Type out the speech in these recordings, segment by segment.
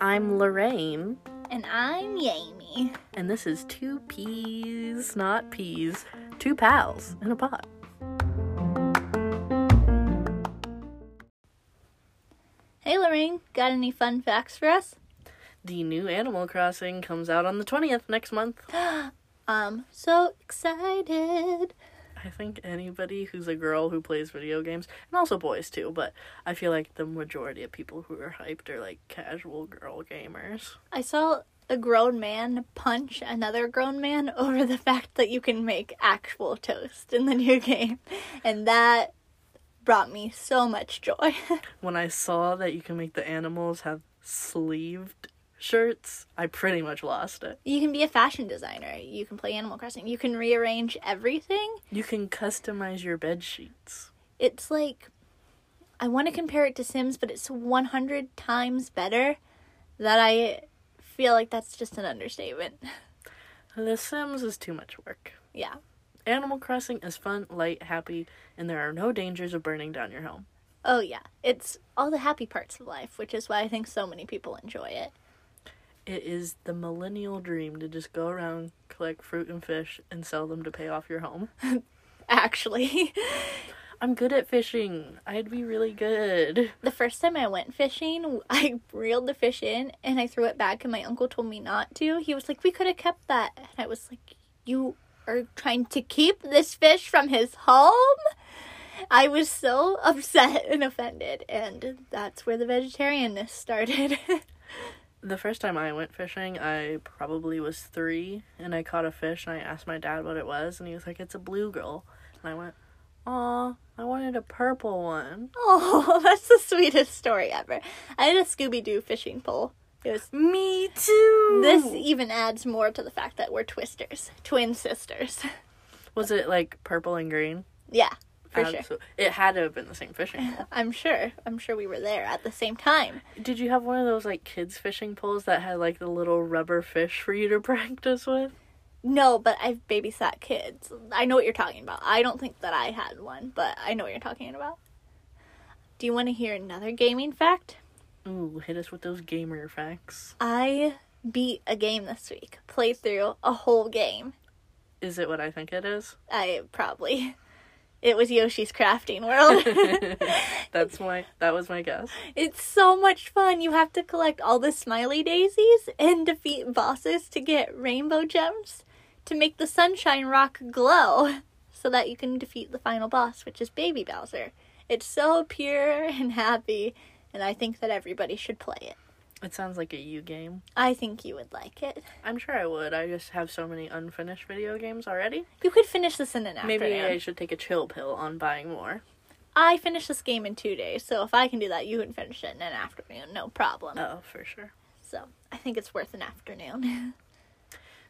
I'm Lorraine, And I'm Jamie. and this is Two Peas, Not Peas, Two Pals in a Pod. Hey Lorraine, got any fun facts for us? The new Animal Crossing comes out on the 20th next month. I'm so excited. I think anybody who's a girl who plays video games, and also boys too, but I feel like the majority of people who are hyped are like casual girl gamers. I saw a grown man punch another grown man over the fact that you can make actual toast in the new game. And that brought me so much joy. When I saw that you can make the animals have sleeved shirts, I pretty much lost it. you can be a fashion designer. You can play Animal Crossing. You can rearrange everything. You can customize your bed sheets. It's like I want to compare it to Sims, but it's 100 times better that I feel like that's just an understatement. The Sims is too much work. Yeah. Animal Crossing is fun, light, happy, and there are no dangers of burning down your home. Oh, yeah. It's all the happy parts of life, which is why I think so many people enjoy it. It is the millennial dream to just go around, collect fruit and fish, and sell them to pay off your home. Actually, I'm good at fishing. I'd be really good. the first time I went fishing, I reeled the fish in and I threw it back, and my uncle told me not to. He was like, We could have kept that. And I was like, You are trying to keep this fish from his home? I was so upset and offended, and that's where the vegetarianness started. The first time I went fishing, I probably was three, and I caught a fish, and I asked my dad what it was, and he was like, It's a bluegill. And I went, Aw, I wanted a purple one. oh, that's the sweetest story ever. I had a Scooby Doo fishing pole. It was Me too! This even adds more to the fact that we're twisters, twin sisters. Was it like purple and green? yeah, for sure. It had to have been the same fishing pole. I'm sure. I'm sure we were there at the same time. Did you have one of those like kids fishing poles that had like the little rubber fish for you to practice with? No, but I've babysat kids. I know what you're talking about. I don't think that I had one, but I know what you're talking about. Do you want to hear another gaming fact? Ooh, hit us with those gamer facts. I beat a game this week. Played through a whole game. Is it what I think it is? I probably. It was Yoshi's Crafting World. That's my that was my guess. It's so much fun. You have to collect all the smiley daisies and defeat bosses to get rainbow gems to make the sunshine rock glow so that you can defeat the final boss, which is Baby Bowser. It's so pure and happy, and I think that everybody should play it. It sounds like a you game. I think you would like it. I'm sure I would. I just have so many unfinished video games already. You could finish this in an afternoon. Maybe I should take a chill pill on buying more. I finished this game in two days, so if I can do that, you can finish it in an afternoon, no problem. Oh, for sure. So I think it's worth an afternoon.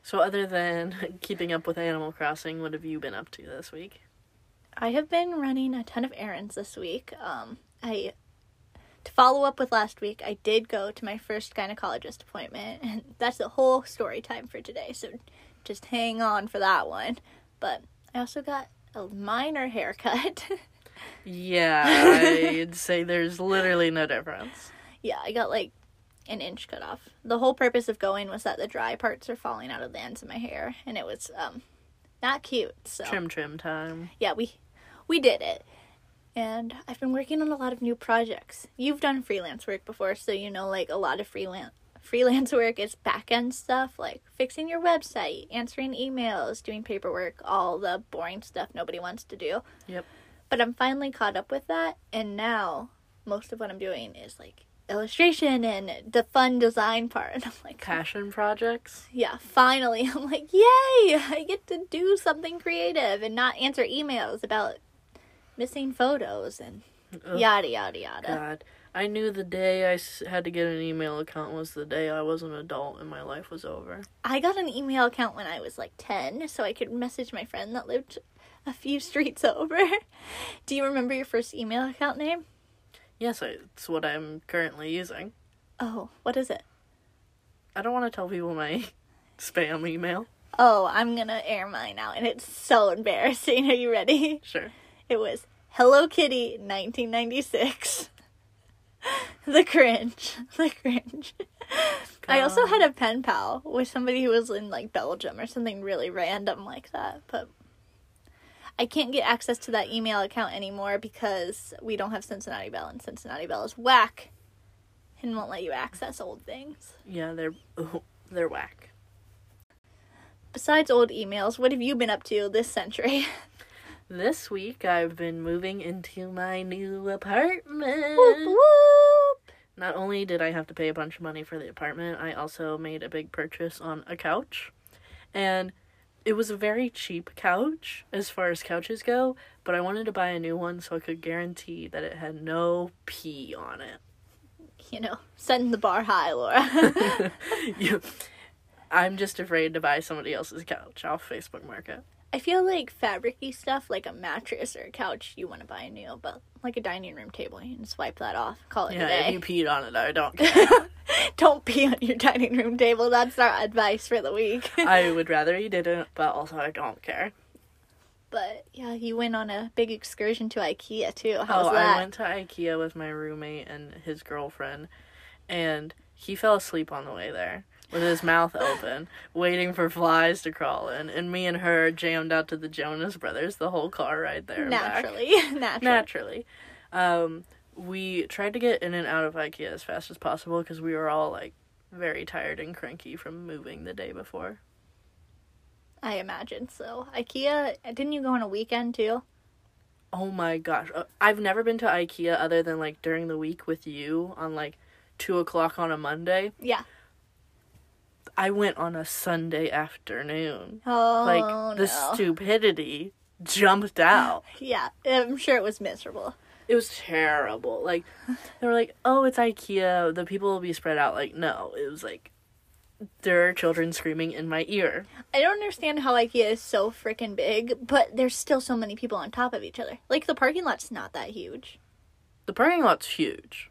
So other than keeping up with Animal Crossing, what have you been up to this week? I have been running a ton of errands this week. Um, I to follow up with last week, I did go to my first gynecologist appointment, and that's the whole story time for today. So just hang on for that one. But I also got a minor haircut. Yeah, I'd say there's literally no difference. yeah, I got like an inch cut off. The whole purpose of going was that the dry parts are falling out of the ends of my hair, and it was um not cute. So Trim trim time. yeah, we we did it. And I've been working on a lot of new projects. You've done freelance work before, so you know like a lot of freelance freelance work is back end stuff like fixing your website, answering emails, doing paperwork, all the boring stuff nobody wants to do. Yep. But I'm finally caught up with that and now most of what I'm doing is like illustration and the fun design part. And I'm like, Passion projects. yeah, finally. I'm like, yay! I get to do something creative and not answer emails about missing photos and Ugh, yada yada yada. God, I knew the day I had to get an email account was the day I was an adult and my life was over. I got an email account when I was like 10 so I could message my friend that lived a few streets over. Do you remember your first email account name? Yes, I, it's what I'm currently using. Oh, what is it? I don't want to tell people my spam email. Oh, I'm gonna air mine out and it's so embarrassing. Are you ready? Sure. It was Hello Kitty 1996. the cringe. The cringe. I also had a pen pal with somebody who was in like Belgium or something really random like that, but I can't get access to that email account anymore because we don't have Cincinnati Bell and Cincinnati Bell is whack and won't let you access old things. Yeah, they're they're whack. Besides old emails, what have you been up to this century? This week I've been moving into my new apartment. whoop whoop. Not only did I have to pay a bunch of money for the apartment, I also made a big purchase on a couch. And it was a very cheap couch as far as couches go, but I wanted to buy a new one so I could guarantee that it had no pee on it. You know, setting the bar high, Laura. you, I'm just afraid to buy somebody else's couch off Facebook Market. I feel like fabricy stuff, like a mattress or a couch, you want to buy a new, but like a dining room table, you can swipe that off. Call it Yeah, a day. if you peed on it, I don't care. Don't pee on your dining room table. That's our advice for the week. I would rather you didn't, but also I don't care. but yeah, you went on a big excursion to IKEA too. How was oh, that? I went to IKEA with my roommate and his girlfriend, and he fell asleep on the way there with his mouth open, waiting for flies to crawl in, and me and her jammed out to the Jonas Brothers the whole car ride there. Naturally, naturally. Naturally. Um, we tried to get in and out of IKEA as fast as possible because we were all like very tired and cranky from moving the day before. I imagine so. IKEA. Didn't you go on a weekend too? Oh my gosh. Uh, I've never been to IKEA other than like during the week with you on like two o'clock on a Monday. Yeah. I went on a Sunday afternoon. Oh like the no. stupidity jumped out. yeah, I'm sure it was miserable. It was terrible. Like they were like, "Oh, it's IKEA. The people will be spread out." Like, no, it was like there are children screaming in my ear. I don't understand how IKEA is so freaking big, but there's still so many people on top of each other. Like the parking lot's not that huge. The parking lot's huge.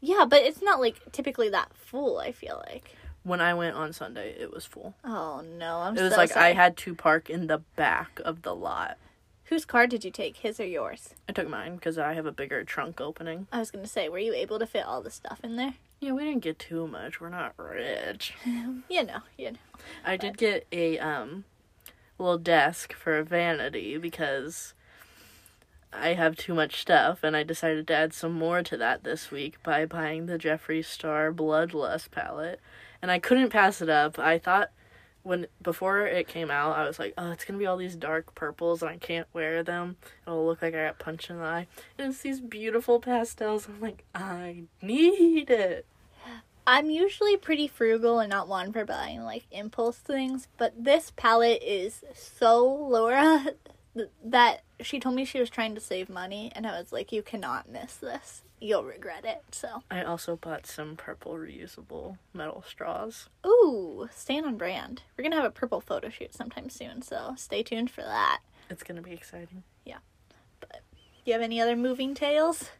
Yeah, but it's not like typically that full. I feel like. When I went on Sunday, it was full. Oh no, I'm It was so like sorry. I had to park in the back of the lot. Whose car did you take? His or yours? I took mine because I have a bigger trunk opening. I was gonna say, were you able to fit all the stuff in there? Yeah, we didn't get too much. We're not rich. You know, you know. I did get a um little desk for a vanity because I have too much stuff and I decided to add some more to that this week by buying the Jeffree Star Bloodlust palette. And I couldn't pass it up. I thought when before it came out, I was like, "Oh, it's gonna be all these dark purples, and I can't wear them. It'll look like I got punched in the eye." And it's these beautiful pastels. I'm like, I need it. I'm usually pretty frugal and not one for buying like impulse things, but this palette is so Laura th- that she told me she was trying to save money, and I was like, you cannot miss this. You'll regret it. So, I also bought some purple reusable metal straws. ooh, staying on brand. We're gonna have a purple photo shoot sometime soon, so stay tuned for that. It's gonna be exciting. Yeah. But do you have any other moving tales?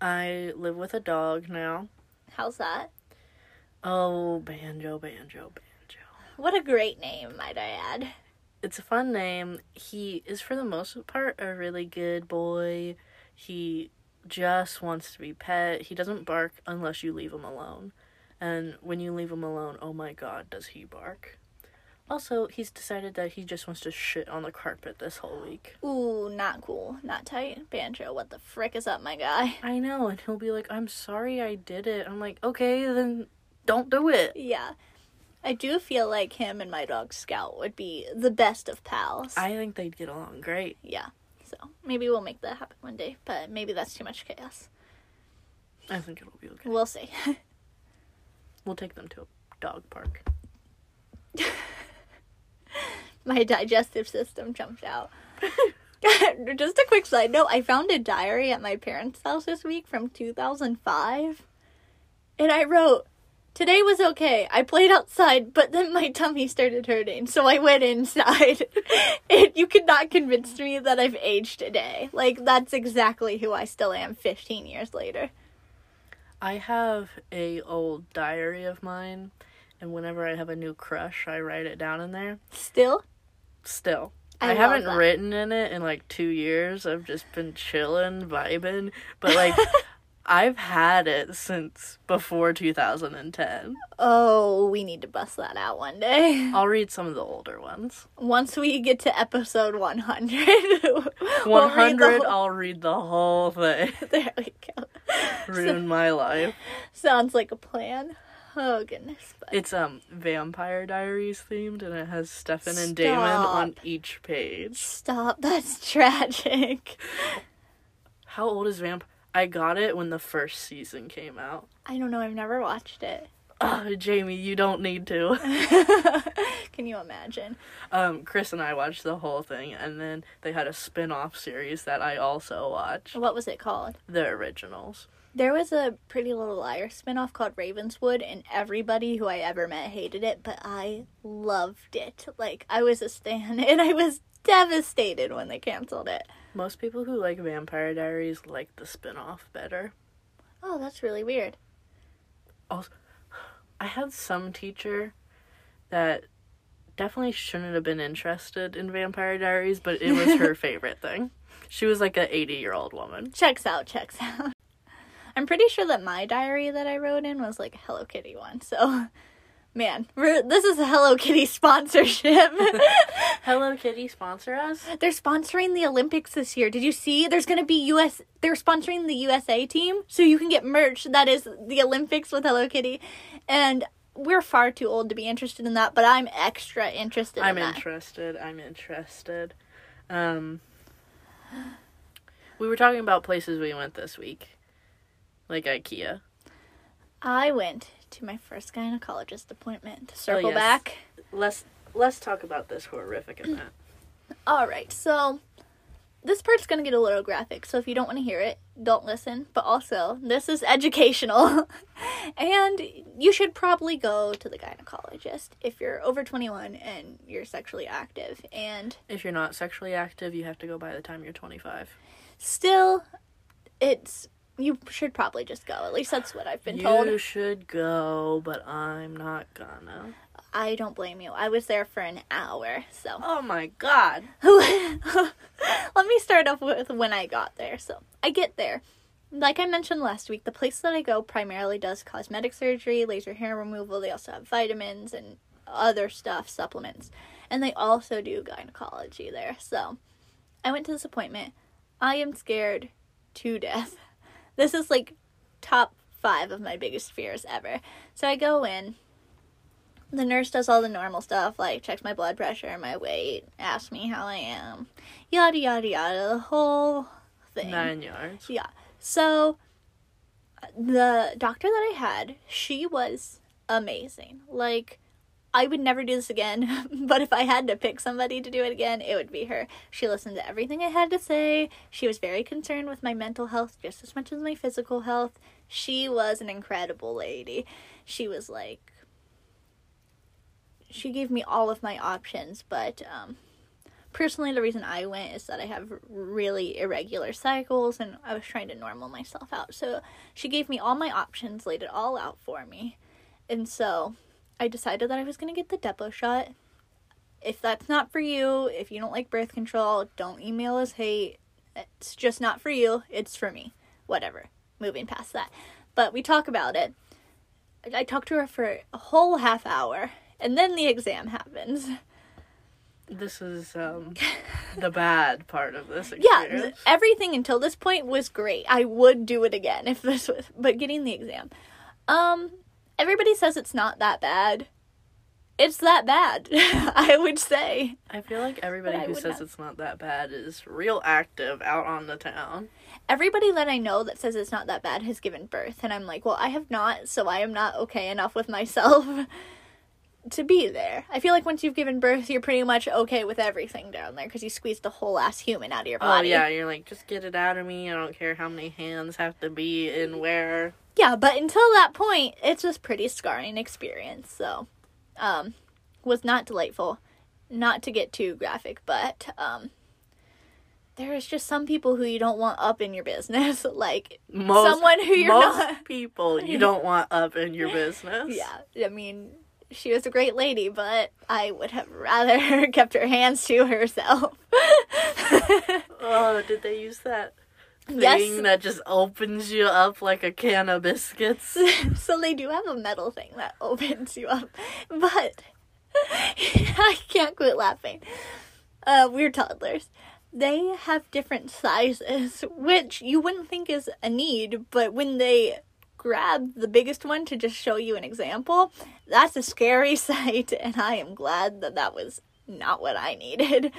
I live with a dog now. How's that? Oh, Banjo, Banjo, Banjo. What a great name, might I add. It's a fun name. He is, for the most part, a really good boy. He just wants to be pet. He doesn't bark unless you leave him alone. And when you leave him alone, oh my god, does he bark. Also, he's decided that he just wants to shit on the carpet this whole week. Ooh, not cool, not tight. Banjo, what the frick is up, my guy? I know, and he'll be like, I'm sorry I did it. I'm like, okay, then don't do it. Yeah. I do feel like him and my dog Scout would be the best of pals. I think they'd get along great. yeah. So maybe we'll make that happen one day, but maybe that's too much chaos. I think it'll be okay. We'll see. We'll take them to a dog park. my digestive system jumped out. Just a quick side note I found a diary at my parents' house this week from 2005. And I wrote, Today was okay. I played outside, but then my tummy started hurting, so I went inside. and you could not convince me that I've aged a day. Like, that's exactly who I still am 15 years later. I have a old diary of mine, and whenever I have a new crush, I write it down in there. Still, Still, I, love haven't that. written in it in like two years. I've just been chilling, vibing. But like, I've had it since before 2010. Oh, we need to bust that out one day. I'll read some of the older ones. Once we get to episode 100. we'll read the 100, whole- I'll read the whole thing. There we go. Ruin my life. Sounds like a plan. Oh goodness. But It's um Vampire Diaries themed, and it has Stefan and Damon on each page. stop. That's tragic. How old is Vamp? I got it when the first season came out. I don't know. I've never watched it. Oh, Jamie, you don't need to. Can you imagine? Um, Chris and I watched the whole thing, and then they had a spin-off series that I also watched. What was it called? The originals. There was a Pretty Little Liar spinoff called Ravenswood, and everybody who I ever met hated it, but I loved it. Like, I was a stan, and I was devastated when they canceled it. Most people who like Vampire Diaries like the spin-off better. Oh, that's really weird. Also, I had some teacher that definitely shouldn't have been interested in Vampire Diaries, but it was her favorite thing. She was like a 80-year-old woman. Checks out, checks out. I'm pretty sure that my diary that I wrote in was like a Hello Kitty one. So, man, this is a Hello Kitty sponsorship. Hello Kitty sponsor us. they're sponsoring the Olympics this year. Did you see? There's going to be US they're sponsoring the USA team so you can get merch that is the Olympics with Hello Kitty. And we're far too old to be interested in that, but I'm extra interested I'm in that. interested. I'm interested. Um, we were talking about places we went this week, like IKEA. I went to my first gynecologist appointment. To oh, circle Oh, yes. back. Let's let's talk about this horrific event. All right, so this part's gonna get a little graphic, so if you don't want to hear it, don't listen. But also, this is educational, and you should probably go to the gynecologist if you're over 21 and you're sexually active. And If you're not sexually active, you have to go by the time you're 25. still, it's you should probably just go. At least that's what I've been you told. You should go, but I'm not gonna. I don't blame you. I was there for an hour, so. Oh my god. Let me start off with when I got there. So I get there. Like I mentioned last week, the place that I go primarily does cosmetic surgery, laser hair removal. They also have vitamins and other stuff, supplements. And they also do gynecology there. So I went to this appointment. I am scared to death. This is like top five of my biggest fears ever. So I go in. The nurse does all the normal stuff, like checks my blood pressure, my weight, asks me how I am, yada yada yada, the whole thing. Nine yards. Yeah. So uh, the doctor that I had, she was amazing. Like I would never do this again, but if I had to pick somebody to do it again, it would be her. She listened to everything I had to say. She was very concerned with my mental health just as much as my physical health. She was an incredible lady. She was like she gave me all of my options, but um personally the reason I went is that I have really irregular cycles and I was trying to normal myself out. So she gave me all my options, laid it all out for me. And so I decided that I was going to get the Depo shot. If that's not for you, if you don't like birth control, don't email us hate. It's just not for you, it's for me. Whatever. Moving past that. But we talk about it. I talked to her for a whole half hour and then the exam happens. This is um the bad part of this yeah experience. th- everything until this point was great i would do it again if this was but getting the exam um everybody says it's not that bad it's that bad i would say I feel like everybody But who says not- it's not that bad is real active out on the town. everybody that i know that says it's not that bad has given birth and i'm like well i have not so i am not okay enough with myself to be there i feel like once you've given birth you're pretty much okay with everything down there because you squeezed the whole ass human out of your body. Oh body yeah, you're like, just get it out of me. I don't care how many hands have to be in where. Yeah but until that point it's just pretty scarring experience so um was not delightful not to get too graphic but um there is just some people who you don't want up in your business like Most, someone who you're most not people you don't want up in your business. yeah i mean she was a great lady, but I would have rather kept her hands to herself. Oh, did they use that thing Yes. that just opens you up like a can of biscuits? so they do have a metal thing that opens you up, but I can't quit laughing. Uh, we're toddlers. They have different sizes, which you wouldn't think is a need, but when they grab the biggest one to just show you an example, that's a scary sight, and I am glad that that was not what I needed.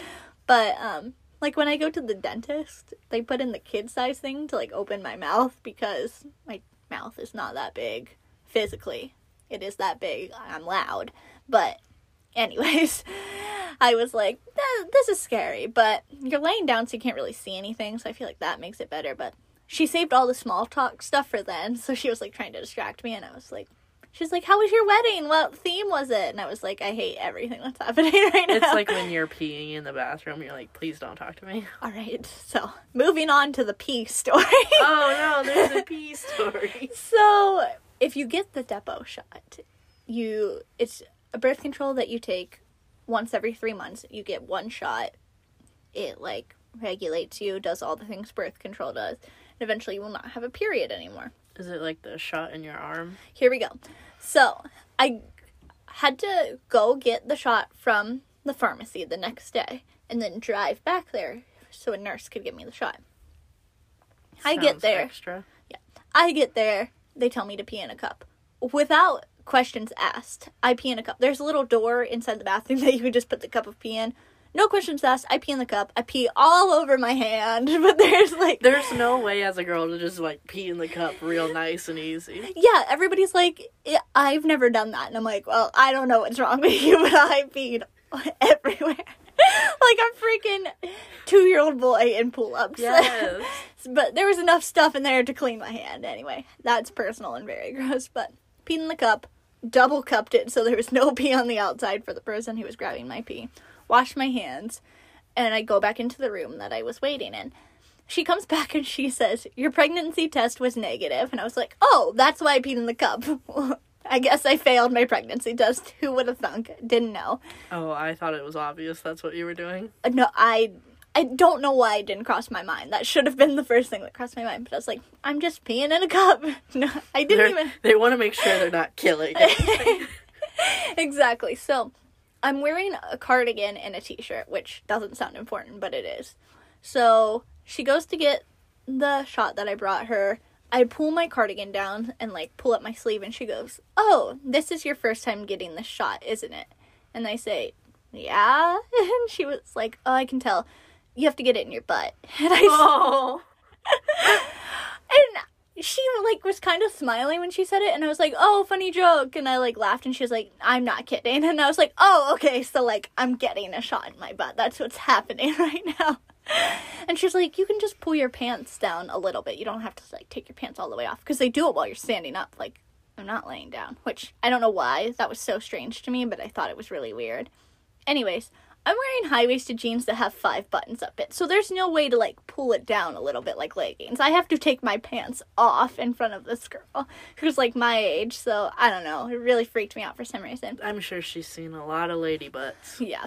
But um, like when I go to the dentist, they put in the kid size thing to like open my mouth because my mouth is not that big physically. It is that big. I'm loud. But anyways, I was like, this is scary, but you're laying down so you can't really see anything, so I feel like that makes it better, but she saved all the small talk stuff for then, so she was like trying to distract me and I was like She's like, "How was your wedding? What theme was it?" And I was like, "I hate everything that's happening right now." It's like when you're peeing in the bathroom, you're like, please don't talk to me. All right. So, moving on to the pee story. Oh no, there's a pee story. So, if you get the Depo shot, you it's a birth control that you take once every 3 months. You get one shot. It like regulates you, does all the things birth control does. And eventually you will not have a period anymore. Is it like the shot in your arm? Here we go. So, I had to go get the shot from the pharmacy the next day and then drive back there so a nurse could give me the shot. I get there. Extra. I get there, they tell me to pee in a cup. Without questions asked, I pee in a cup. There's a little door inside the bathroom that you can just put the cup of pee in. No questions asked. I pee in the cup. I pee all over my hand, but there's like There's no way as a girl to just like pee in the cup real nice and easy. yeah, everybody's like, I've never done that. And I'm like, well, I don't know what's wrong with you, but I peed everywhere. like a freaking two year old boy in pull ups. Yes. but there was enough stuff in there to clean my hand anyway. That's personal and very gross. But peed in the cup, double cupped it so there was no pee on the outside for the person who was grabbing my pee. Washed my hands, and I go back into the room that I was waiting in. She comes back and she says, Your pregnancy test was negative. And I was like, Oh, that's why I peed in the cup. I guess I failed my pregnancy test. Who would have thunk? Didn't know. Oh, I thought it was obvious that's what you were doing. Uh, No, I I don't know why it didn't cross my mind. That should have been the first thing that crossed my mind. But I was like, I'm just peeing in a cup. No, I didn't They're- even They want to make sure they're not killing. exactly. So I'm wearing a cardigan and a t-shirt, which doesn't sound important, but it is. So she goes to get the shot that I brought her. I pull my cardigan down and like pull up my sleeve, and she goes, "Oh, this is your first time getting this shot, isn't it?" And I say, "Yeah." And she was like, "Oh, I can tell. You have to get it in your butt." And I oh. and she like was kind of smiling when she said it and i was like oh funny joke and i like laughed and she was like i'm not kidding and i was like oh okay so like i'm getting a shot in my butt. That's what's happening right now. And she's like you can just pull your pants down a little bit. You don't have to like take your pants all the way off because they do it while you're standing up like i'm not laying down which i don't know why. That was so strange to me but i thought it was really weird. Anyways I'm wearing high waisted jeans that have five buttons up it, so there's no way to like pull it down a little bit like leggings. I have to take my pants off in front of this girl who's like my age, so I don't know. It really freaked me out for some reason. I'm sure she's seen a lot of lady butts. Yeah.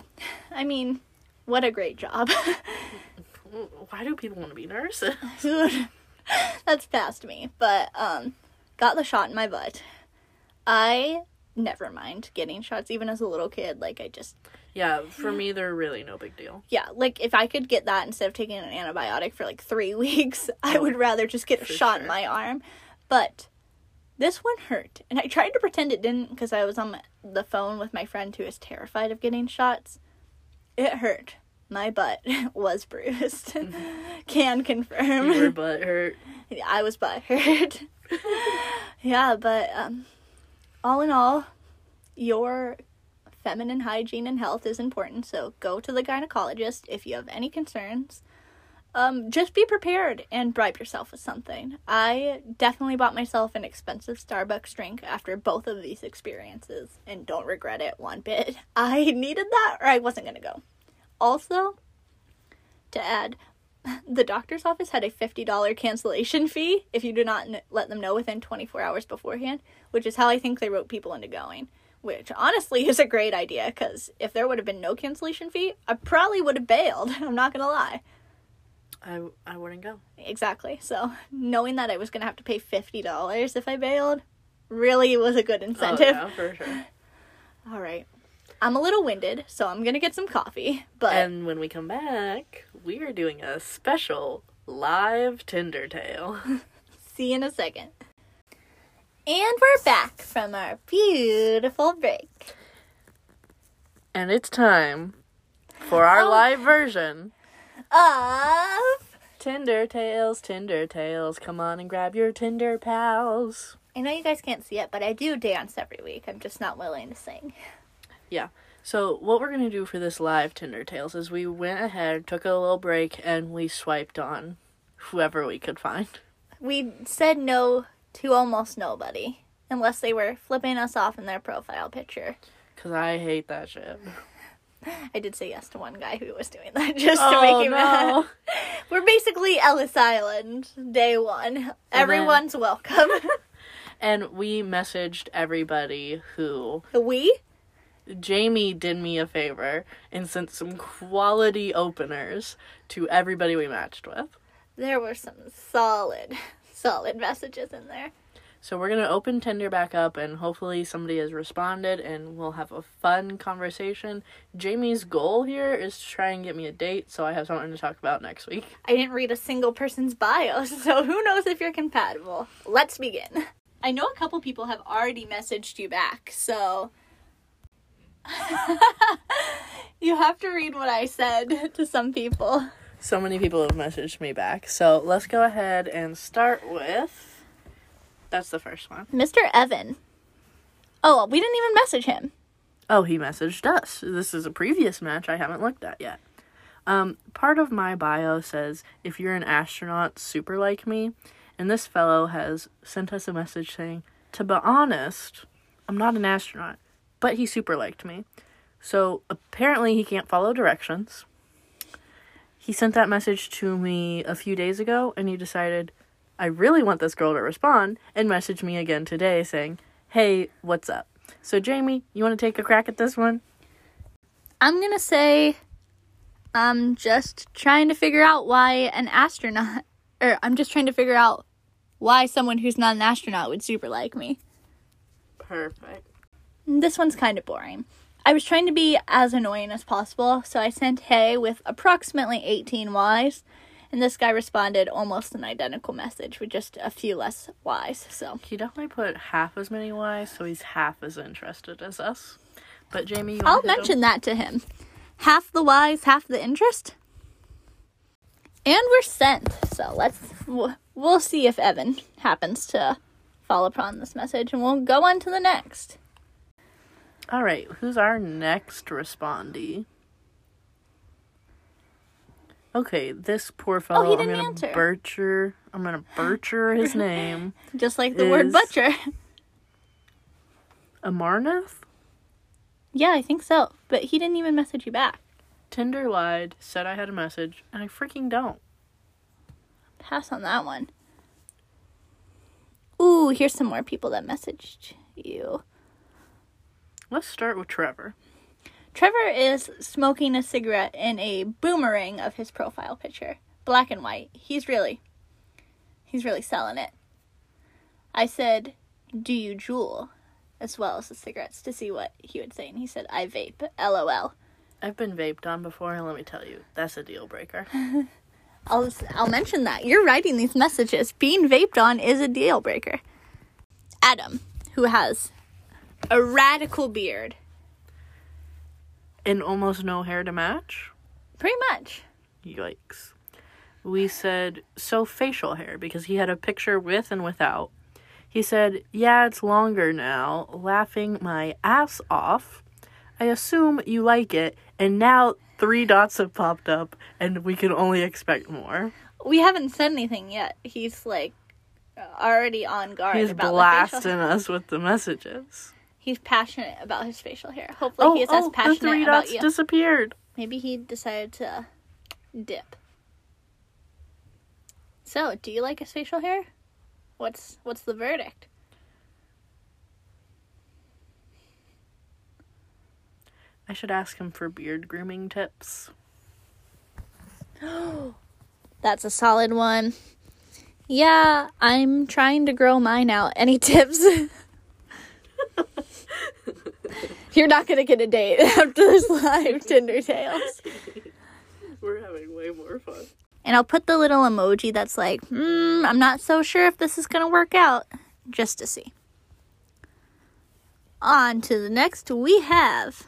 I mean, what a great job. Why do people want to be nurses? That's past me. But um got the shot in my butt. I never mind getting shots even as a little kid like I just Yeah, for me, they're really no big deal. yeah, like if I could get that instead of taking an antibiotic for like three weeks, I Oh, would rather just get a for shot in sure. my arm. But this one hurt, and I tried to pretend it didn't because I was on my, the phone with my friend who is terrified of getting shots. It hurt. My butt was bruised. Can confirm. Your butt hurt. I was butt hurt. yeah, but um, all in all, your feminine hygiene and health is important. So go to the gynecologist if you have any concerns. Um, just be prepared and bribe yourself with something. I definitely bought myself an expensive Starbucks drink after both of these experiences and don't regret it one bit. I needed that or I wasn't to go. Also, to add, the doctor's office had a $50 cancellation fee if you do not let them know within 24 hours beforehand, which is how I think they wrote people into going. Which honestly is a great idea because if there would have been no cancellation fee, I probably would have bailed. I'm not gonna lie. I I wouldn't go. Exactly. So knowing that I was gonna have to pay fifty dollars if I bailed, really was a good incentive. Oh, incentive. yeah, for sure. All right. I'm a little winded, so I'm gonna get some coffee. But And when we come back, we are doing a special live Tinder tale. see you in a second. And we're back from our beautiful break. And it's time for our Oh. live version. Of Tinder tales, Tinder tales. Come on and grab your Tinder pals. I know you guys can't see it, but I do dance every week. I'm just not willing to sing. Yeah. So, what we're going to do for this live Tinder tales is we went ahead, took a little break, and we swiped on whoever we could find. We said no to almost nobody, unless they were flipping us off in their profile picture. Because I hate that shit. I did say yes to one guy who was doing that just to oh, make him no. mad. We're basically Ellis Island, day one. Everyone's welcome. And we messaged everybody who we? Jamie did me a favor and sent some quality openers to everybody we matched with. There were some solid, solid messages in there. So we're gonna open Tinder back up and hopefully somebody has responded and we'll have a fun conversation. Jamie's goal here is to try and get me a date so I have something to talk about next week. I didn't read a single person's bio, so who knows if you're compatible. Let's begin. I know a couple people have already messaged you back, so. you have to read what I said to some people. So many people have messaged me back. So let's go ahead and start with that's the first one. Mr. Evan. Oh, we didn't even message him. Oh, he messaged us. This is a previous match I haven't looked at yet. Um, part of my bio says if you're an astronaut super like me, and this fellow has sent us a message saying, to be honest, I'm not an astronaut, but he super liked me. So apparently he can't follow directions. He sent that message to me a few days ago, and he decided, I really want this girl to respond, and messaged me again today saying, Hey, what's up? So, Jamie, you want to take a crack at this one? I'm gonna say I'm just trying to figure out why an astronaut, or I'm just trying to figure out why someone who's not an astronaut would super like me. Perfect. This one's kind of boring. I was trying to be as annoying as possible, so I sent hey with approximately 18 Ys, and this guy responded almost an identical message with just a few less Ys. So He definitely put half as many Ys, so he's half as interested as us. But Jamie, you I'll wanna him? mention that to him. Half the Ys, half the interest. And we're sent. So let's we'll- we'll see if Evan happens to fall upon this message, and we'll go on to the next. All right, who's our next respondee? Okay, this poor fellow. Oh, he didn't I'm gonna answer. butcher. I'm gonna butcher his name. Just like the word butcher. Amarnath. yeah, I think so. But he didn't even message you back. Tinder lied, said I had a message, and I freaking don't. Pass on that one. Ooh, here's some more people that messaged you. Let's start with Trevor. Trevor is smoking a cigarette in a boomerang of his profile picture. Black and white. He's really he's really selling it. I said, "Do you Juul?" as well as the cigarettes to see what he would say and he said, "I vape." LOL. I've been vaped on before, and let me tell you, that's a deal breaker. I'll I'll mention that. You're writing these messages. Being vaped on is a deal breaker. Adam, who has a radical beard. and almost no hair to match. Pretty much. Yikes. We said, so facial hair, because he had a picture with and without. He said, yeah, it's longer now, laughing my ass off. I assume you like it, and now three dots have popped up, and we can only expect more. We haven't said anything yet. He's like already on guard He's about the facial blasting us with the messages. He's passionate about his facial hair. Hopefully, Oh, he's as oh, the passionate three about dots you. disappeared. Maybe he decided to dip. So, do you like his facial hair? What's what's the verdict? I should ask him for beard grooming tips. That's a solid one. Yeah, I'm trying to grow mine out. Any tips? You're not gonna get a date after this live Tinder tales. We're having way more fun. And I'll put the little emoji that's like, hmm, I'm not so sure if this is gonna work out, just to see. On to the next we have.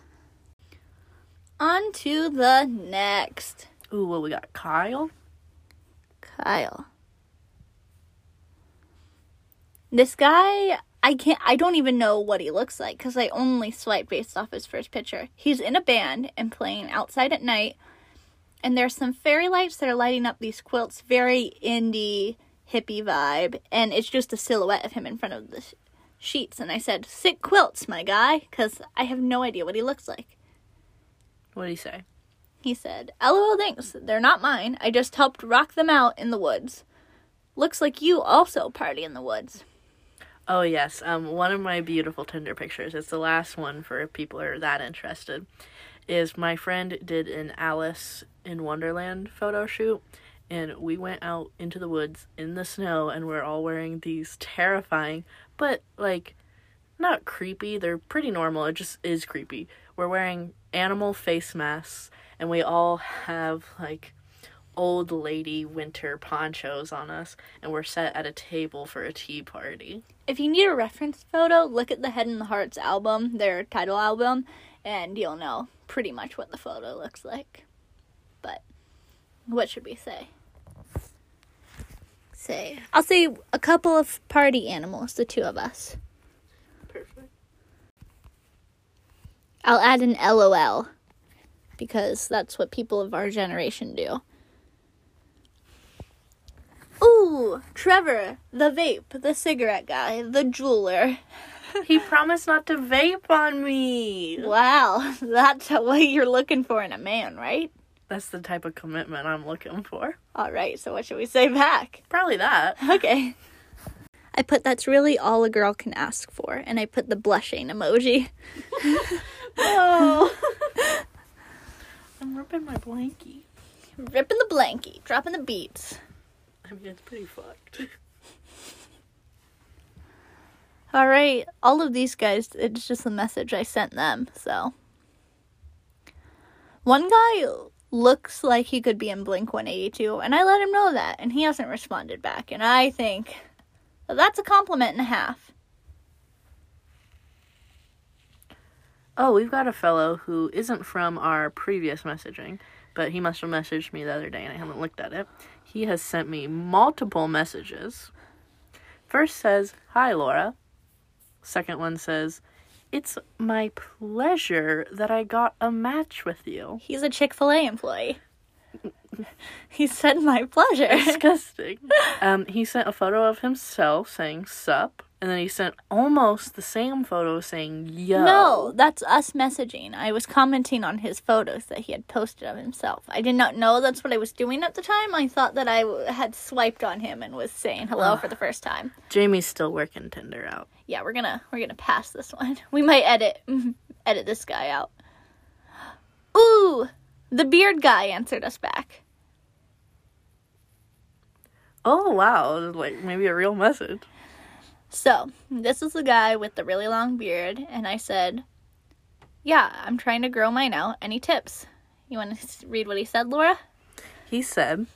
On to the next. Ooh, what we got? Kyle? Kyle. This guy, I can't, I don't even know what he looks like because I only swipe based off his first picture. He's in a band and playing outside at night, and there's some fairy lights that are lighting up these quilts, very indie, hippie vibe, and it's just a silhouette of him in front of the sh- sheets. And I said, Sick quilts, my guy, because I have no idea what he looks like. What did he say? He said, LOL, thanks. They're not mine. I just helped rock them out in the woods. Looks like you also party in the woods. Oh yes, um, one of my beautiful Tinder pictures. It's the last one for people are that interested. Is my friend did an Alice in Wonderland photo shoot, and we went out into the woods in the snow, and we're all wearing these terrifying, but like, not creepy. They're pretty normal. It just is creepy. We're wearing animal face masks, and we all have like old lady winter ponchos on us, and we're set at a table for a tea party. If you need a reference photo, look at the Head and the Heart's album, their title album, and you'll know pretty much what the photo looks like. But what should we say? Say, I'll say a couple of party animals, the two of us. Perfect. I'll add an LOL because that's what people of our generation do. Ooh, Trevor, the vape, the cigarette guy, the Juuler. He promised not to vape on me. Wow, that's what you're looking for in a man, right? That's the type of commitment I'm looking for. All right, so what should we say back? Probably that. Okay. I put that's really all a girl can ask for, and I put the blushing emoji. Oh. I'm ripping my blankie. Ripping the blankie, dropping the beats. I mean, it's pretty fucked. All right, all of these guys, it's just the message I sent them, so. One guy looks like he could be in Blink 182, and I let him know that, and he hasn't responded back, and I think that's a compliment and a half. Oh, we've got a fellow who isn't from our previous messaging, but he must have messaged me the other day and I haven't looked at it. He has sent me multiple messages. First says, Hi, Laura. Second one says, It's my pleasure that I got a match with you. He's a Chick fil A employee. he said, My pleasure. Disgusting. um, he sent a photo of himself saying sup, and then he sent almost the same photo saying yo. No, that's us messaging. I was commenting on his photos that he had posted of himself. I did not know that's what I was doing at the time. I thought that I w- had swiped on him and was saying hello for the first time. Jamie's still working Tinder out. Yeah, we're gonna we're gonna pass this one. We might edit edit this guy out. Ooh, the beard guy answered us back. Oh wow, like maybe a real message. So, this is the guy with the really long beard, and I said, Yeah, I'm trying to grow mine out. Any tips? You want to read what he said, Laura? He said,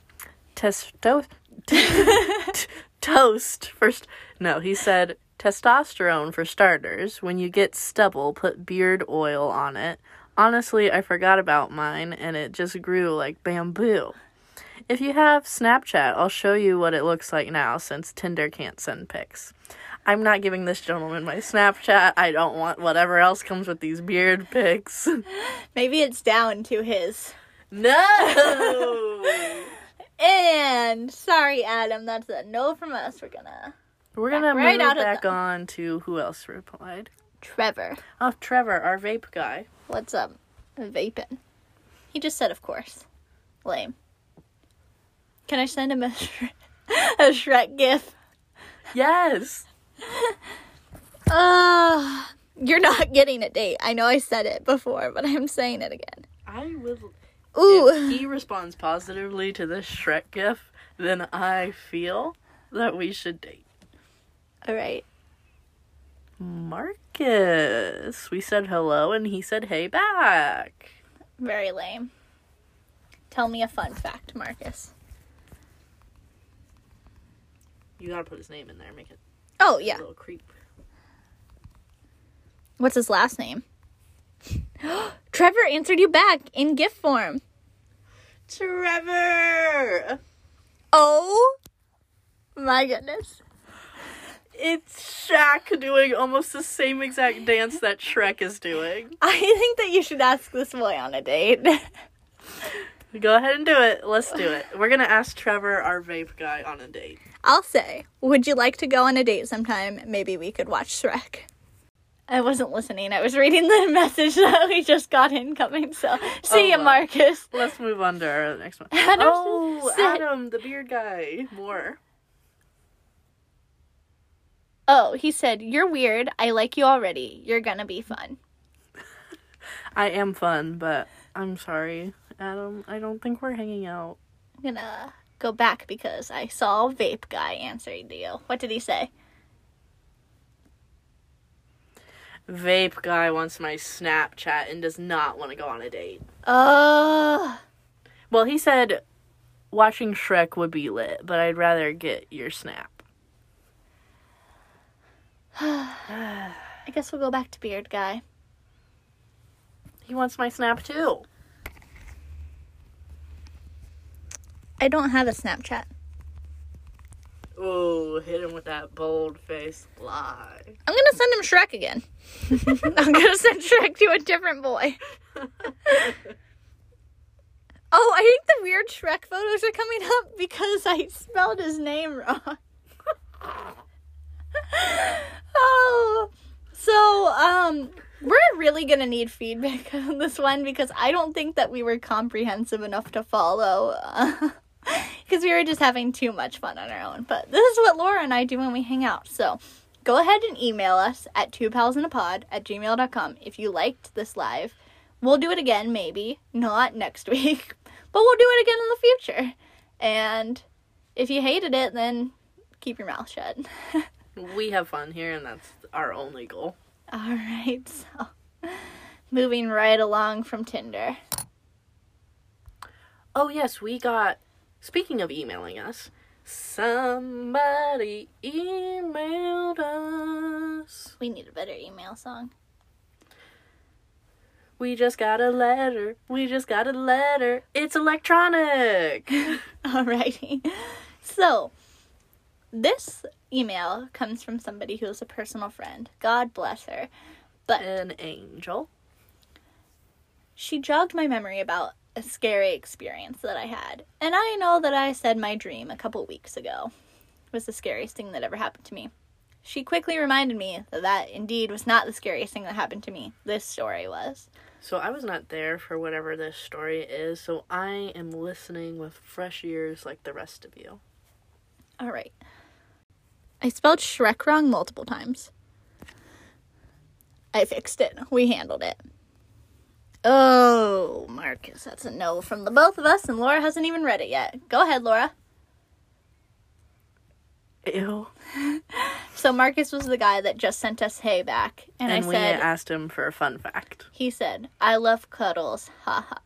"Testo t- toast first. No, he said testosterone for starters. When you get stubble, put beard oil on it. Honestly, I forgot about mine, and it just grew like bamboo. If you have Snapchat, I'll show you what it looks like now since Tinder can't send pics. I'm not giving this gentleman my Snapchat. I don't want whatever else comes with these beard pics. Maybe it's down to his. No! And sorry, Adam, that's a no from us. We're gonna. We're gonna Back right move out back on to who else replied. Trevor, Oh, Trevor, our vape guy. what's up? Vaping. He just said, of course. Lame. Can I send him a, Shre- a Shrek gif? Yes. Uh, You're not getting a date. I know I said it before, but I'm saying it again. I will. Ooh. If he responds positively to this Shrek gif, then I feel that we should date. All right. Marcus. We said hello and he said hey back. Very lame. Tell me a fun fact, Marcus. You gotta put his name in there, make it Oh, yeah. little creep. What's his last name? Trevor answered you back in gift form. Trevor! Oh my goodness. It's Shaq doing almost the same exact dance that Shrek is doing. I think that you should ask this boy on a date. Go ahead and do it. Let's do it. We're gonna ask Trevor, our vape guy, on a date. I'll say, would you like to go on a date sometime? Maybe we could watch Shrek. I wasn't listening. I was reading the message that we just got incoming. So, oh, see you, wow. Marcus. Let's move on to our next one. Adam oh, said- Adam, the beard guy. More. Oh, he said, You're weird. I like you already. You're gonna be fun. I am fun, but I'm sorry, Adam. I don't think we're hanging out. I'm gonna go back because I saw vape guy answering to you. What did he say? Vape guy wants my Snapchat and does not want to go on a date. Oh, Well, he said watching Shrek would be lit, but I'd rather get your snap. I guess we'll go back to beard guy. He wants my snap too. I don't have a Snapchat. Oh, hit him with that bold face lie. I'm gonna send him Shrek again. I'm gonna send Shrek to a different boy. Oh, I think the weird Shrek photos are coming up because I spelled his name wrong. oh, so um, we're really gonna need feedback on this one because I don't think that we were comprehensive enough to follow. Because we were just having too much fun on our own. But this is what Laura and I do when we hang out. So go ahead and email us at two pals in a pod at gmail.com if you liked this live. We'll do it again, maybe. Not next week. But we'll do it again in the future. And if you hated it, then keep your mouth shut. We have fun here, and that's our only goal. All right, so moving right along from Tinder. Oh, yes, we got. Speaking of emailing us, somebody emailed us. We need a better email song. We just got a letter. We just got a letter. It's electronic. Alrighty. So, this email comes from somebody who is a personal friend. God bless her. But An angel. she jogged my memory about a scary experience that I had. And I know that I said my dream a couple weeks ago was the scariest thing that ever happened to me. She quickly reminded me that that indeed was not the scariest thing that happened to me. This story was. So I was not there for whatever this story is, so I am listening with fresh ears like the rest of you. All right. I spelled Shrek wrong multiple times. I fixed it. We handled it. Oh, Marcus, that's a no from the both of us, and Laura hasn't even read it yet. Go ahead, Laura. Ew. So Marcus was the guy that just sent us hey back, and, And, I we said, asked him for a fun fact. he said, I love cuddles, haha.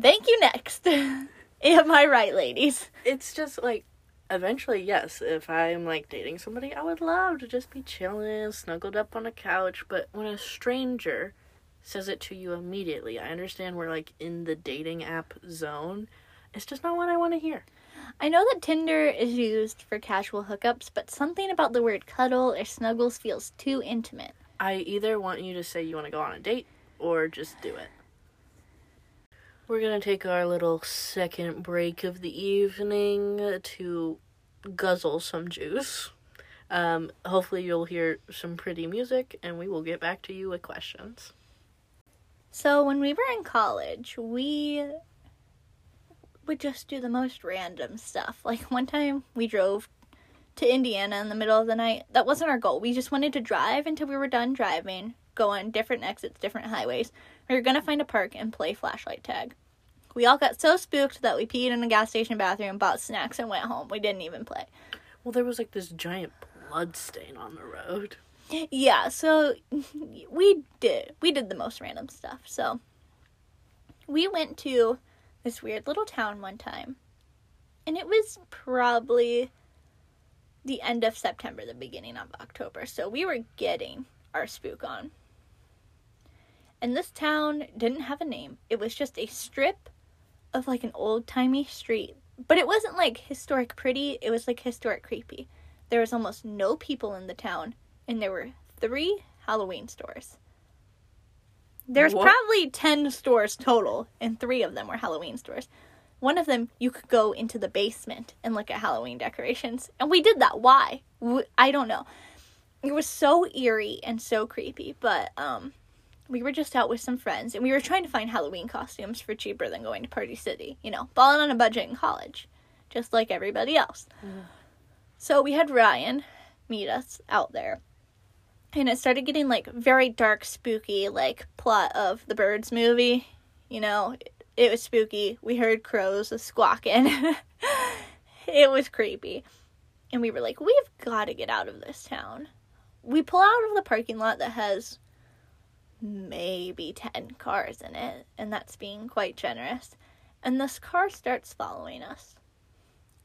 Thank you. Next. Am I right, ladies? It's just like, eventually, yes, if I'm like dating somebody, I would love to just be chilling, snuggled up on a couch. But when a stranger says it to you immediately, I understand we're like in the dating app zone. It's just not what I want to hear. I know that Tinder is used for casual hookups, but something about the word cuddle or snuggles feels too intimate. I either want you to say you want to go on a date or just do it. We're going to take our little second break of the evening to guzzle some juice. Um, hopefully, you'll hear some pretty music and we will get back to you with questions. So when we were in college, we would just do the most random stuff. Like one time we drove to Indiana in the middle of the night. That wasn't our goal. We just wanted to drive until we were done driving, go on different exits, different highways. We were going to find a park and play flashlight tag. We all got so spooked that we peed in a gas station bathroom, bought snacks, and went home. We didn't even play. Well, there was like this giant blood stain on the road. Yeah, so we did we did the most random stuff. So we went to this weird little town one time. And it was probably the end of September, the beginning of October. So we were getting our spook on. And this town didn't have a name. It was just a strip of like an old timey street. But it wasn't like historic pretty, it was like historic creepy. There was almost no people in the town, and there were three Halloween stores. There's What? probably 10 stores total, and three of them were Halloween stores. One of them, you could go into the basement and look at Halloween decorations. And we did that. Why? I don't know. It was so eerie and so creepy, but um, we were just out with some friends and we were trying to find Halloween costumes for cheaper than going to Party City. You know, balling on a budget in college, just like everybody else. So we had Ryan meet us out there. And it started getting like very dark, spooky, like plot of the Birds movie. You know, it, it was spooky. We heard crows squawking. it was creepy. And we were like, we've got to get out of this town. We pull out of the parking lot that has maybe 10 cars in it, and that's being quite generous. And this car starts following us.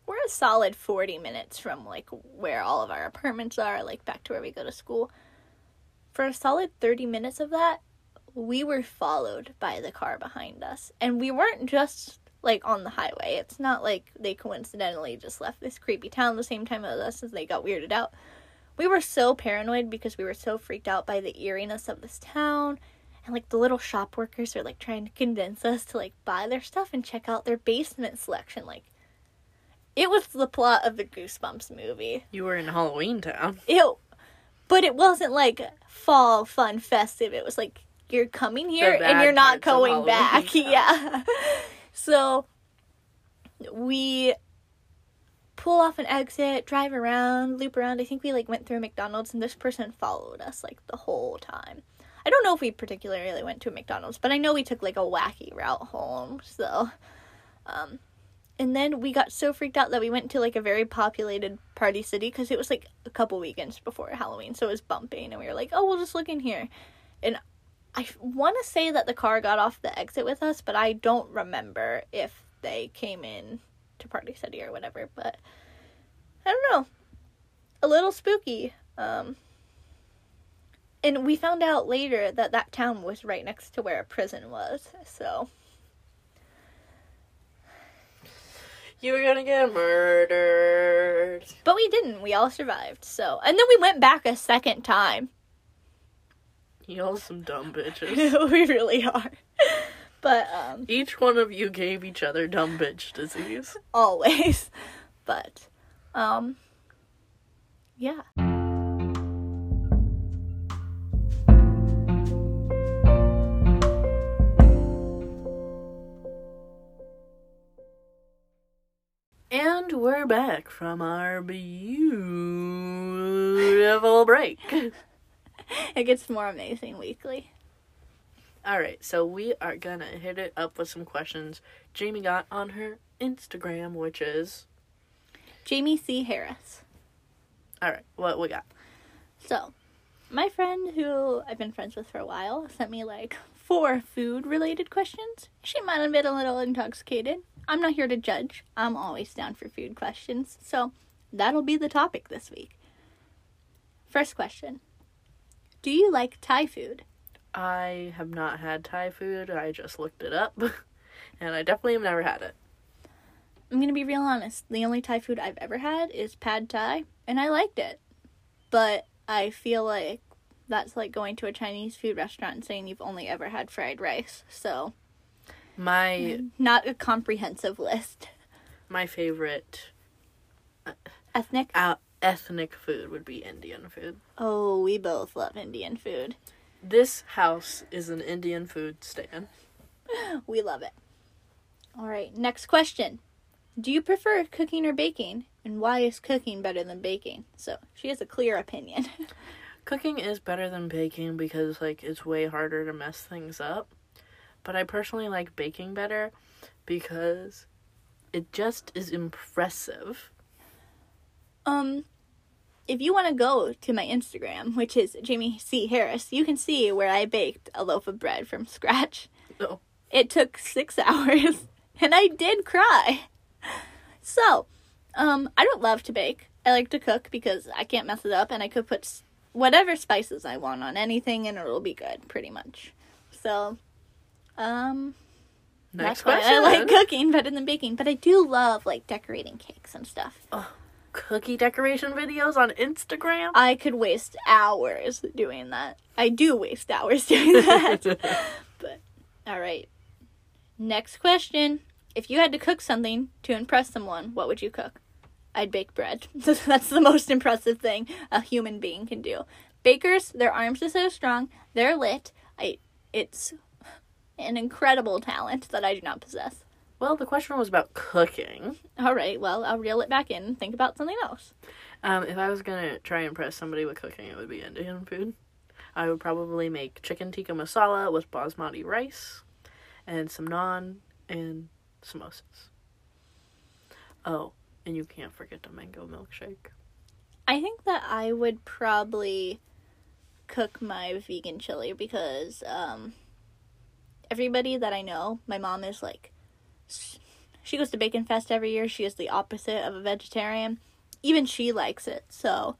We're a solid 40 minutes from like where all of our apartments are, like back to where we go to school. For a solid 30 minutes of that, we were followed by the car behind us. And we weren't just like on the highway. It's not like they coincidentally just left this creepy town the same time as us as they got weirded out. We were so paranoid because we were so freaked out by the eeriness of this town. And like the little shop workers are like trying to convince us to like buy their stuff and check out their basement selection. Like it was the plot of the Goosebumps movie. You were in Halloween Town. Ew. But it wasn't like fall fun festive. It was like you're coming here and you're not going back. Yeah. so we pull off an exit, drive around, loop around. I think we like went through McDonald's and this person followed us like the whole time. I don't know if we particularly went to a McDonald's, but I know we took like a wacky route home. So um and then we got so freaked out that we went to like a very populated party city because it was like a couple weekends before Halloween, so it was bumping, and we were like, "Oh, we'll just look in here." And I want to say that the car got off the exit with us, but I don't remember if they came in to Party City or whatever. But I don't know, a little spooky. Um, and we found out later that that town was right next to where a prison was, so. You were gonna get murdered. But we didn't. We all survived. So, and then we went back a second time. Y'all some dumb bitches. we really are. But um Each one of you gave each other dumb bitch disease. always. But um yeah. And we're back from our beautiful break. It gets more amazing weekly. Alright, so we are gonna hit it up with some questions Jamie got on her Instagram, which is. Jamie C. Harris. Alright, what we got? So, my friend who I've been friends with for a while sent me like four food related questions. She might have been a little intoxicated. I'm not here to judge. I'm always down for food questions. So, that'll be the topic this week. First question Do you like Thai food? I have not had Thai food, I just looked it up. And I definitely have never had it. I'm gonna be real honest. The only Thai food I've ever had is pad Thai, and I liked it. But I feel like that's like going to a Chinese food restaurant and saying you've only ever had fried rice. So, My not a comprehensive list. my favorite Ethnic? uh, ethnic food would be Indian food. Oh, we both love Indian food. This house is an Indian food stand. We love it. All right, next question. Do you prefer cooking or baking? And why is cooking better than baking? So she has a clear opinion. Cooking is better than baking because like it's way harder to mess things up. But I personally like baking better because it just is impressive. um, if you want to go to my Instagram, which is Jamie C. Harris, you can see where I baked a loaf of bread from scratch. Oh. It took six hours, and I did cry. So, um, I don't love to bake. I like to cook because I can't mess it up, and I could put whatever spices I want on anything, and it'll be good, pretty much. So, um, Next that's why question. I like cooking better than baking. But I do love like decorating cakes and stuff. Oh, Cookie decoration videos on Instagram. I could waste hours doing that. I do waste hours doing that. but All right. Next question. If you had to cook something to impress someone, what would you cook? I'd bake bread. That's the most impressive thing a human being can do. Bakers, their arms are so strong, they're lit. I it's an incredible talent that I do not possess. well, the question was about cooking. All right, well, I'll reel it back in and think about something else. Um, if I was gonna try and impress somebody with cooking, it would be Indian food. I would probably make chicken tikka masala with basmati rice, and some naan and samosas. Oh, and you can't forget the mango milkshake. I think that I would probably cook my vegan chili because um, everybody that I know, my mom is like, she goes to Bacon Fest every year. She is the opposite of a vegetarian. Even she likes it, so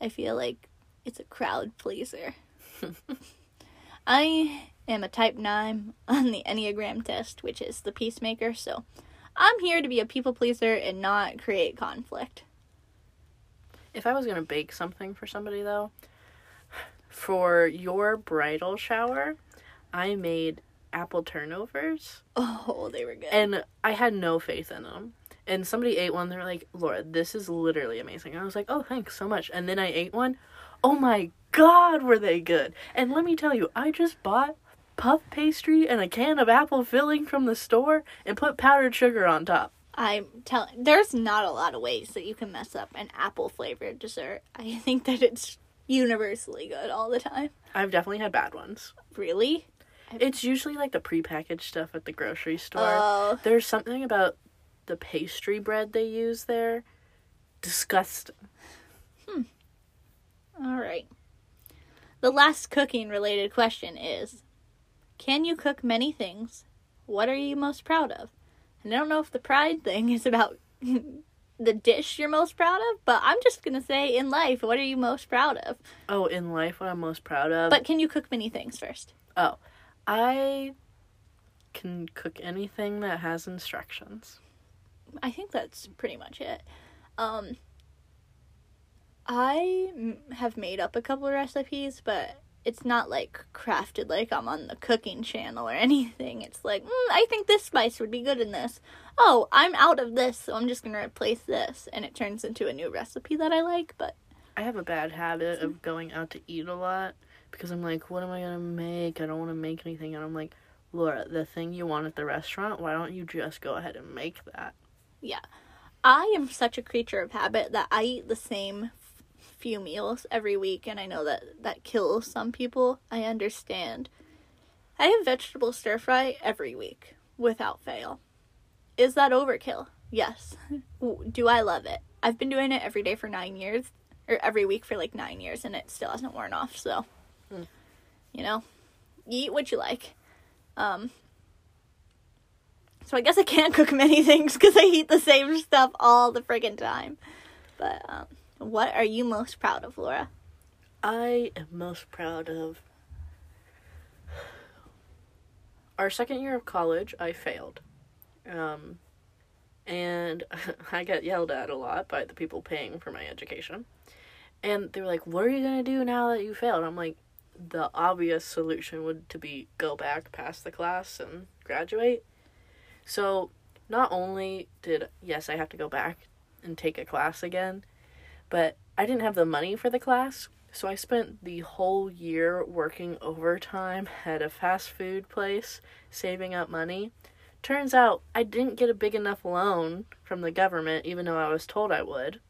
I feel like it's a crowd pleaser. I am a type 9 on the Enneagram test, which is the peacemaker, so I'm here to be a people pleaser and not create conflict. If I was gonna bake something for somebody though, for your bridal shower, I made apple turnovers Oh, they were good. and I had no faith in them. And somebody ate one. They're like, "Laura, this is literally amazing." And I was like, "Oh, thanks so much." And then I ate one. Oh my god, were they good! And let me tell you, I just bought puff pastry and a can of apple filling from the store and put powdered sugar on top. I'm telling there's not a lot of ways that you can mess up an apple flavored dessert. I think that it's universally good all the time. I've definitely had bad ones. Really? It's usually like the prepackaged stuff at the grocery store. Oh, There's something about the pastry bread they use there. Disgusting. Hmm. All right. The last cooking related question is Can you cook many things? What are you most proud of? And I don't know if the pride thing is about the dish you're most proud of, but I'm just going to say in life, what are you most proud of? Oh, in life, what I'm most proud of. But can you cook many things first? Oh, I can cook anything that has instructions. I think that's pretty much it. Um, I m- have made up a couple of recipes, but it's not like crafted like I'm on the cooking channel or anything. It's like, mm, I think this spice would be good in this. Oh, I'm out of this, so I'm just gonna replace this, and it turns into a new recipe that I like. But I have a bad habit of going out to eat a lot because I'm like, what am I gonna make? I don't want to make anything, and I'm like, Laura, the thing you want at the restaurant, why don't you just go ahead and make that? Yeah. I am such a creature of habit that I eat the same few meals every week, and I know that that kills some people. I understand. I have vegetable stir fry every week without fail. Is that overkill? Yes. Do I love it? I've been doing it every day for nine years, or every week for like nine years, and it still hasn't worn off. So. You know, eat what you like. Um, so I guess I can't cook many things because I eat the same stuff all the friggin' time. But um, what are you most proud of, Laura? I am most proud of our second year of college. I failed, um, and I got yelled at a lot by the people paying for my education. And they were like, "What are you gonna do now that you failed?" I'm like, "The obvious solution would to be go back, pass the class, and graduate." So, not only did yes, I have to go back and take a class again, but I didn't have the money for the class, so I spent the whole year working overtime at a fast food place, saving up money Turns out I didn't get a big enough loan from the government, even though I was told I would.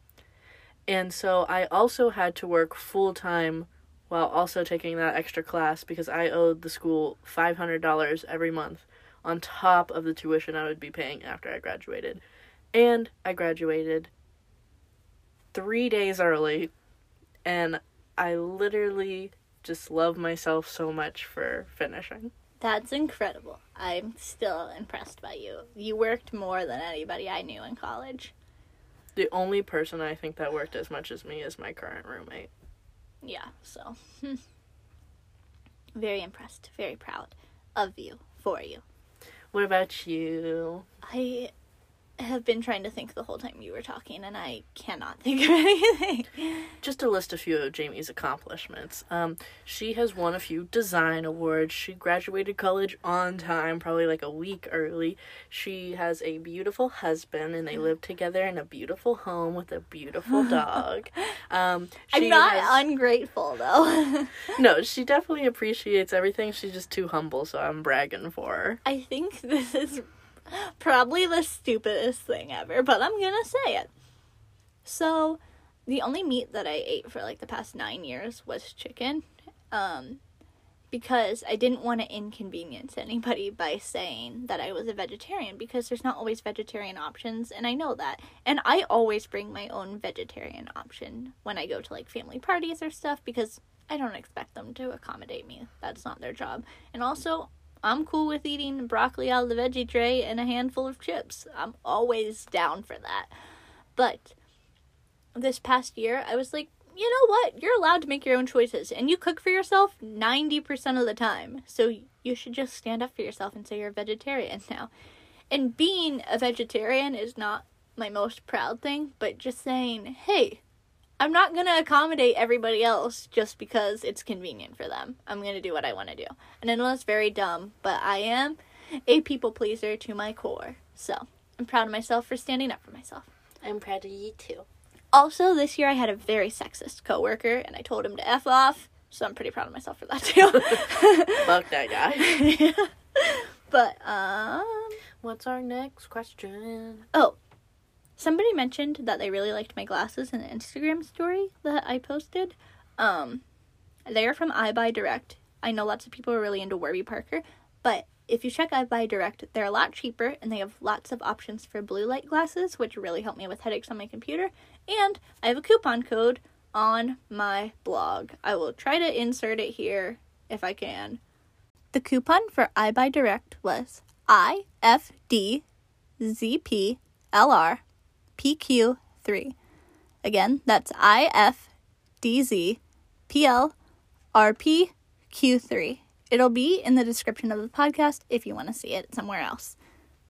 And so I also had to work full time while also taking that extra class because I owed the school $500 every month on top of the tuition I would be paying after I graduated. And I graduated three days early, and I literally just love myself so much for finishing. That's incredible. I'm still impressed by you. You worked more than anybody I knew in college. The only person I think that worked as much as me is my current roommate. Yeah, so. Very impressed. Very proud of you, for you. What about you? I have been trying to think the whole time you were talking, and I cannot think of anything. Just to list a few of Jamie's accomplishments. Um, she has won a few design awards. She graduated college on time, probably like a week early. She has a beautiful husband, and they live together in a beautiful home with a beautiful dog. Um, I'm not has- ungrateful, though. no, she definitely appreciates everything. She's just too humble, so I'm bragging for her. I think this is probably the stupidest thing ever, but I'm gonna say it. So, the only meat that I ate for like the past nine years was chicken, um, because I didn't want to inconvenience anybody by saying that I was a vegetarian because there's not always vegetarian options, and I know that. And I always bring my own vegetarian option when I go to like family parties or stuff because I don't expect them to accommodate me. That's not their job. And also, I'm cool with eating broccoli out of the veggie tray and a handful of chips. I'm always down for that. But this past year, I was like, you know what? You're allowed to make your own choices, and you cook for yourself 90% of the time. So you should just stand up for yourself and say you're a vegetarian now. And being a vegetarian is not my most proud thing, but just saying, hey, I'm not going to accommodate everybody else just because it's convenient for them. I'm going to do what I want to do. And I know that's very dumb, but I am a people pleaser to my core. So I'm proud of myself for standing up for myself. I'm proud of you too. Also, this year I had a very sexist coworker, and I told him to f off. So I'm pretty proud of myself for that too. Fuck that guy. but um, What's our next question? oh, somebody mentioned that they really liked my glasses in the Instagram story that I posted. Um, they are from EyeBuyDirect. I know lots of people are really into Warby Parker, but if you check EyeBuyDirect, they're a lot cheaper and they have lots of options for blue light glasses, which really help me with headaches on my computer. And I have a coupon code on my blog. I will try to insert it here if I can. The coupon for EyeBuyDirect was IFDZPLR PQ3. Again, that's IFDZPLRPQ3. It'll be in the description of the podcast if you want to see it somewhere else.